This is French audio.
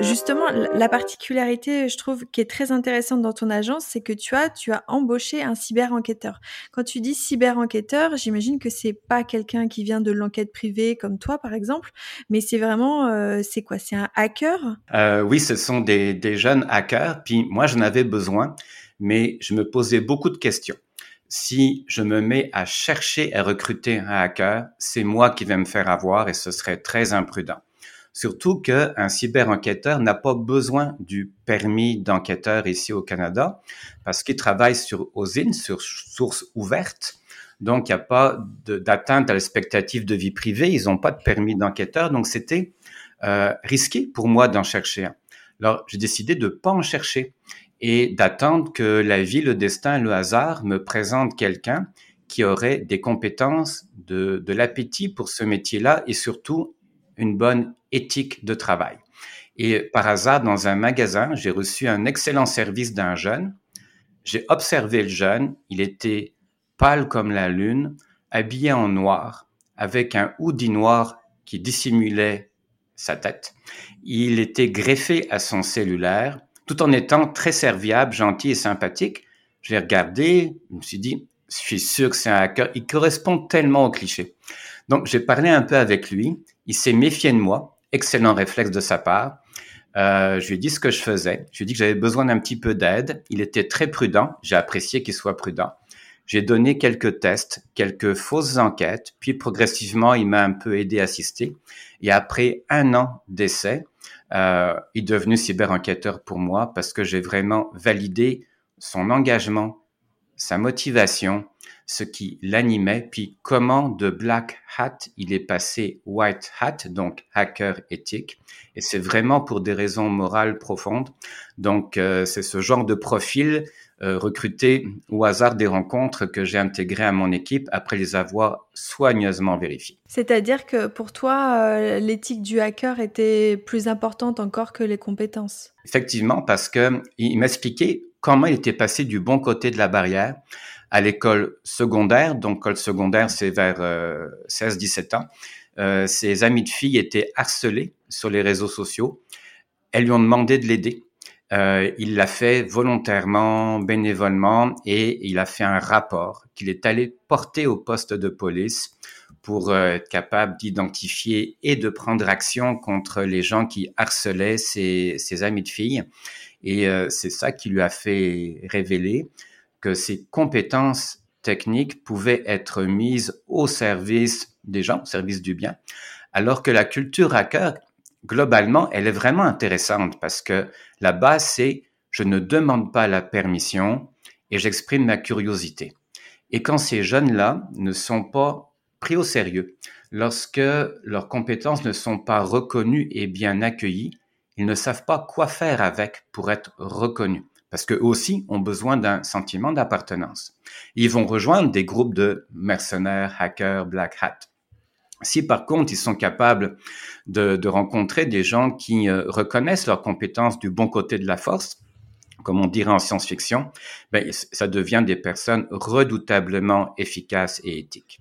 Justement, la particularité, je trouve, qui est très intéressante dans ton agence, c'est que tu as, tu as embauché un cyber-enquêteur. Quand tu dis cyber-enquêteur, j'imagine que c'est pas quelqu'un qui vient de l'enquête privée comme toi, par exemple, mais c'est vraiment, euh, c'est quoi? C'est un hacker? Euh, Oui, ce sont des, des jeunes hackers. Puis moi, j'en avais besoin, mais je me posais beaucoup de questions si je me mets à chercher à recruter un hacker, c'est moi qui vais me faire avoir et ce serait très imprudent. Surtout qu'un cyber-enquêteur n'a pas besoin du permis d'enquêteur ici au Canada parce qu'il travaille sur OSIN, sur source ouverte. Donc, il n'y a pas d'atteinte à l'expectative de vie privée. Ils n'ont pas de permis d'enquêteur. Donc, c'était euh, risqué pour moi d'en chercher un. Alors, j'ai décidé de ne pas en chercher et d'attendre que la vie, le destin, le hasard me présente quelqu'un qui aurait des compétences, de, de l'appétit pour ce métier-là et surtout une bonne éthique de travail. Et par hasard, dans un magasin, j'ai reçu un excellent service d'un jeune. J'ai observé le jeune. Il était pâle comme la lune, habillé en noir, avec un hoodie noir qui dissimulait sa tête. Il était greffé à son cellulaire, tout en étant très serviable, gentil et sympathique. Je l'ai regardé, je me suis dit, je suis sûr que c'est un hacker. Il correspond tellement au cliché. Donc, j'ai parlé un peu avec lui. Il s'est méfié de moi. Excellent réflexe de sa part. Euh, je lui ai dit ce que je faisais. Je lui ai dit que j'avais besoin d'un petit peu d'aide. Il était très prudent. J'ai apprécié qu'il soit prudent. J'ai donné quelques tests, quelques fausses enquêtes, puis progressivement, il m'a un peu aidé, assisté. Et après un an d'essai, euh, il est devenu cyber-enquêteur pour moi parce que j'ai vraiment validé son engagement, sa motivation, ce qui l'animait, puis comment de Black Hat il est passé White Hat, donc hacker éthique. Et c'est vraiment pour des raisons morales profondes. Donc euh, c'est ce genre de profil euh, recruté au hasard des rencontres que j'ai intégré à mon équipe après les avoir soigneusement vérifiés. C'est-à-dire que pour toi, euh, l'éthique du hacker était plus importante encore que les compétences? Effectivement, parce que il m'expliquait comment il était passé du bon côté de la barrière à l'école secondaire. Donc, l'école secondaire, c'est vers 16-17 euh, ans. Euh, ses amis de filles étaient harcelés sur les réseaux sociaux. Elles lui ont demandé de l'aider. Euh, il l'a fait volontairement, bénévolement, et il a fait un rapport qu'il est allé porter au poste de police pour euh, être capable d'identifier et de prendre action contre les gens qui harcelaient ses, amis de filles. Et euh, c'est ça qui lui a fait révéler que ses compétences techniques pouvaient être mises au service des gens, au service du bien, alors que la culture hacker, globalement, elle est vraiment intéressante parce que la base, c'est je ne demande pas la permission et j'exprime ma curiosité. Et quand ces jeunes-là ne sont pas pris au sérieux, lorsque leurs compétences ne sont pas reconnues et bien accueillies, ils ne savent pas quoi faire avec pour être reconnus parce qu'eux aussi ont besoin d'un sentiment d'appartenance. Ils vont rejoindre des groupes de mercenaires, hackers, black hat. Si par contre ils sont capables de, rencontrer des gens qui euh, reconnaissent leurs compétences du bon côté de la force, comme on dirait en science-fiction, ben, ça devient des personnes redoutablement efficaces et éthiques.